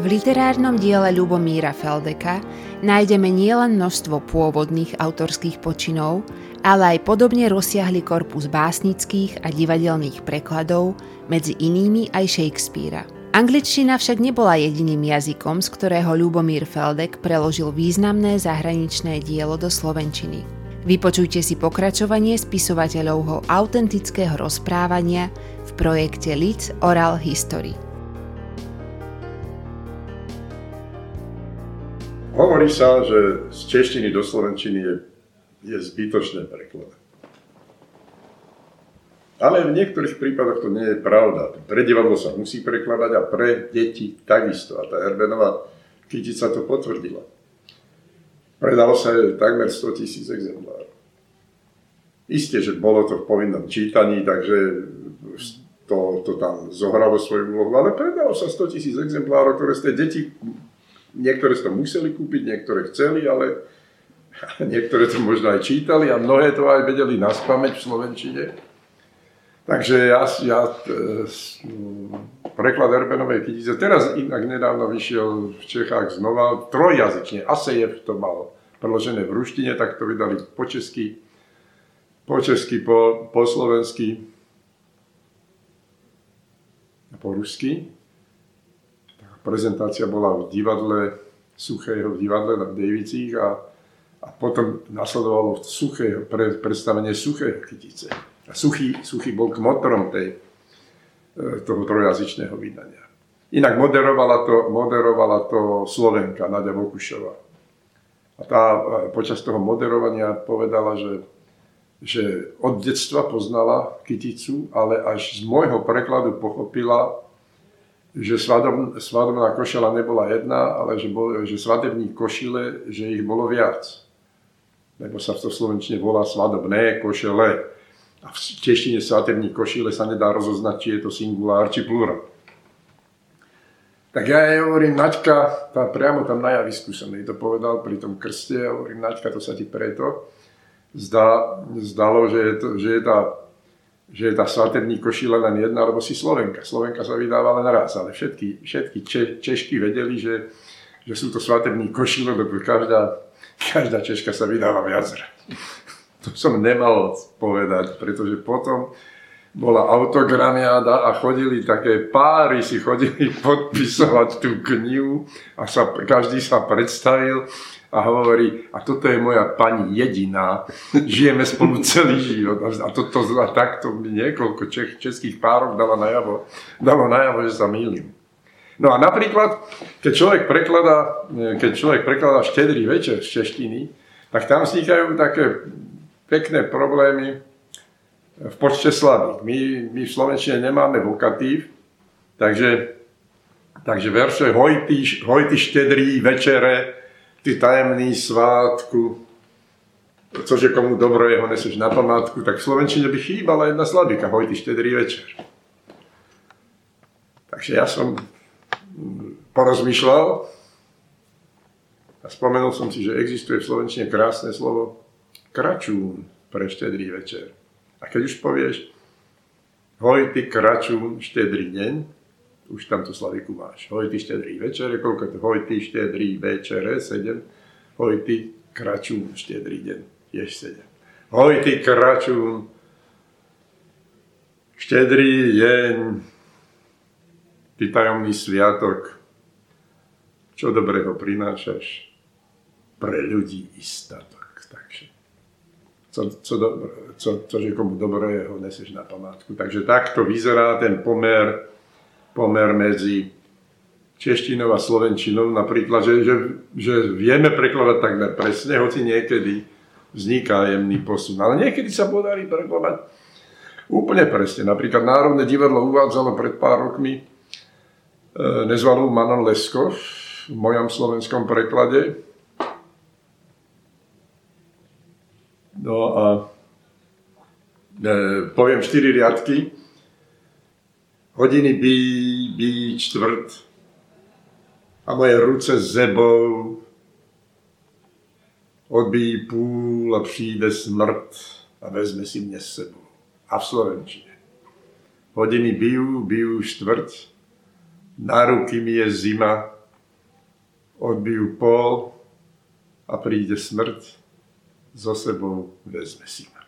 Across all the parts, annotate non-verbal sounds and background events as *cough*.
V literárnom diele Ľubomíra Feldeka nájdeme nielen množstvo pôvodných autorských počinov, ale aj podobne rozsiahly korpus básnických a divadelných prekladov, medzi inými aj Shakespearea. Angličtina však nebola jediným jazykom, z ktorého Ľubomír Feldek preložil významné zahraničné dielo do slovenčiny. Vypočujte si pokračovanie spisovateľovho autentického rozprávania v projekte Lids Oral History. Hovorí sa, že z češtiny do slovenčiny je, je zbytočné prekladať. Ale v niektorých prípadoch to nie je pravda. Pre divadlo sa musí prekladať a pre deti takisto. A tá Herbenová kytica to potvrdila. Predalo sa takmer 100 tisíc exemplárov. Isté, že bolo to v povinnom čítaní, takže to, to tam zohralo svoju úlohu, ale predalo sa 100 tisíc exemplárov, ktoré ste deti Niektoré to museli kúpiť, niektoré chceli, ale *laughs* niektoré to možno aj čítali a mnohé to aj vedeli na spameť v Slovenčine. Takže ja, ja e, preklad Erbenovej kytice, teraz inak nedávno vyšiel v Čechách znova, trojjazyčne, Asejev to mal preložené v ruštine, tak to vydali po česky, po česky, po, po slovensky po rusky prezentácia bola v divadle Suchého, divadle na Dejvicích a, a potom nasledovalo suché, pre, predstavenie Suchého kytice. A Suchý, Suchý bol k motorom tej, e, toho trojazyčného vydania. Inak moderovala to, moderovala to Slovenka Nadia Vokušová. A tá e, počas toho moderovania povedala, že, že od detstva poznala kyticu, ale až z môjho prekladu pochopila, že svadobná, svadobná košela nebola jedna, ale že, bol, že svadební košile, že ich bolo viac. Lebo sa to slovenčine volá svadobné košele. A v češtine svadební košile sa nedá rozoznať, či je to singulár, či plurál. Tak ja jej hovorím, Naďka, tá, priamo tam na javisku som jej to povedal pri tom krste, ja hovorím, Naďka, to sa ti preto zdá, zdalo, že je, to, že je tá že je tá svatební košile len jedna, alebo si Slovenka. Slovenka sa vydáva len raz, ale všetky, všetky Če, Češky vedeli, že, že sú to svatební košile, lebo každá, každá Češka sa vydáva viac. To som nemal povedať, pretože potom bola autogramiáda a chodili také páry, si chodili *laughs* podpisovať tú knihu a sa, každý sa predstavil a hovorí, a toto je moja pani jediná, *laughs* žijeme spolu celý život. A, to, a takto mi niekoľko čech, českých párov dalo najavo, dalo najavo, že sa mýlim. No a napríklad, keď človek prekladá, keď človek prekladá štedrý večer z češtiny, tak tam vznikajú také pekné problémy v počte slabých. My, my v Slovenčine nemáme vokatív, takže, takže verše hojty, hojty štedrý večere, ty tajemný svátku, cože komu dobro jeho neseš na památku, tak v Slovenčine by chýbala jedna sladika, hoj ty štedrý večer. Takže ja som porozmýšľal a spomenul som si, že existuje v Slovenčine krásne slovo kračún pre štedrý večer. A keď už povieš, hoj ty kračún štedrý deň, už tam tú slaviku máš. Hoj ty štedrý večere, koľko to? Hoj ty štedrý večere, 7. Hoj ty kračún štedrý deň, ješ 7. Hoj ty kračún štedrý deň, ty tajomný sviatok, čo dobrého prinášaš pre ľudí i statok. Co, co, do, co, co, že komu dobrého neseš na památku. Takže takto vyzerá ten pomer pomer medzi češtinou a slovenčinou, napríklad, že, že, že vieme prekladať takmer presne, hoci niekedy vzniká jemný posun. Ale niekedy sa podarí prekladať úplne presne. Napríklad Národné divadlo uvádzalo pred pár rokmi e, nezvalú Manon Lesko v mojom slovenskom preklade. No a e, poviem štyri riadky. Hodiny bí, bí čtvrt. A moje ruce zebou. Odbíjí půl a přijde smrt. A vezme si mě s sebou. A v slovenčině. Hodiny biju, biju čtvrt, na ruky mi je zima, odbijú pol a príde smrť, so sebou vezme si ma.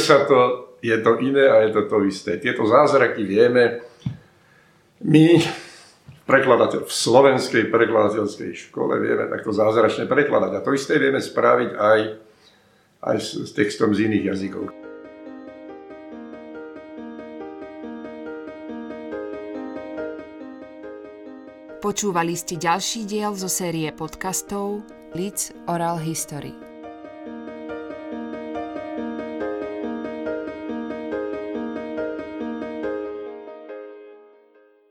Sa to, je to iné a je to to isté. Tieto zázraky vieme, my prekladateľ, v slovenskej prekladateľskej škole vieme takto zázračne prekladať. A to isté vieme spraviť aj, aj s, s textom z iných jazykov. Počúvali ste ďalší diel zo série podcastov Leeds Oral History.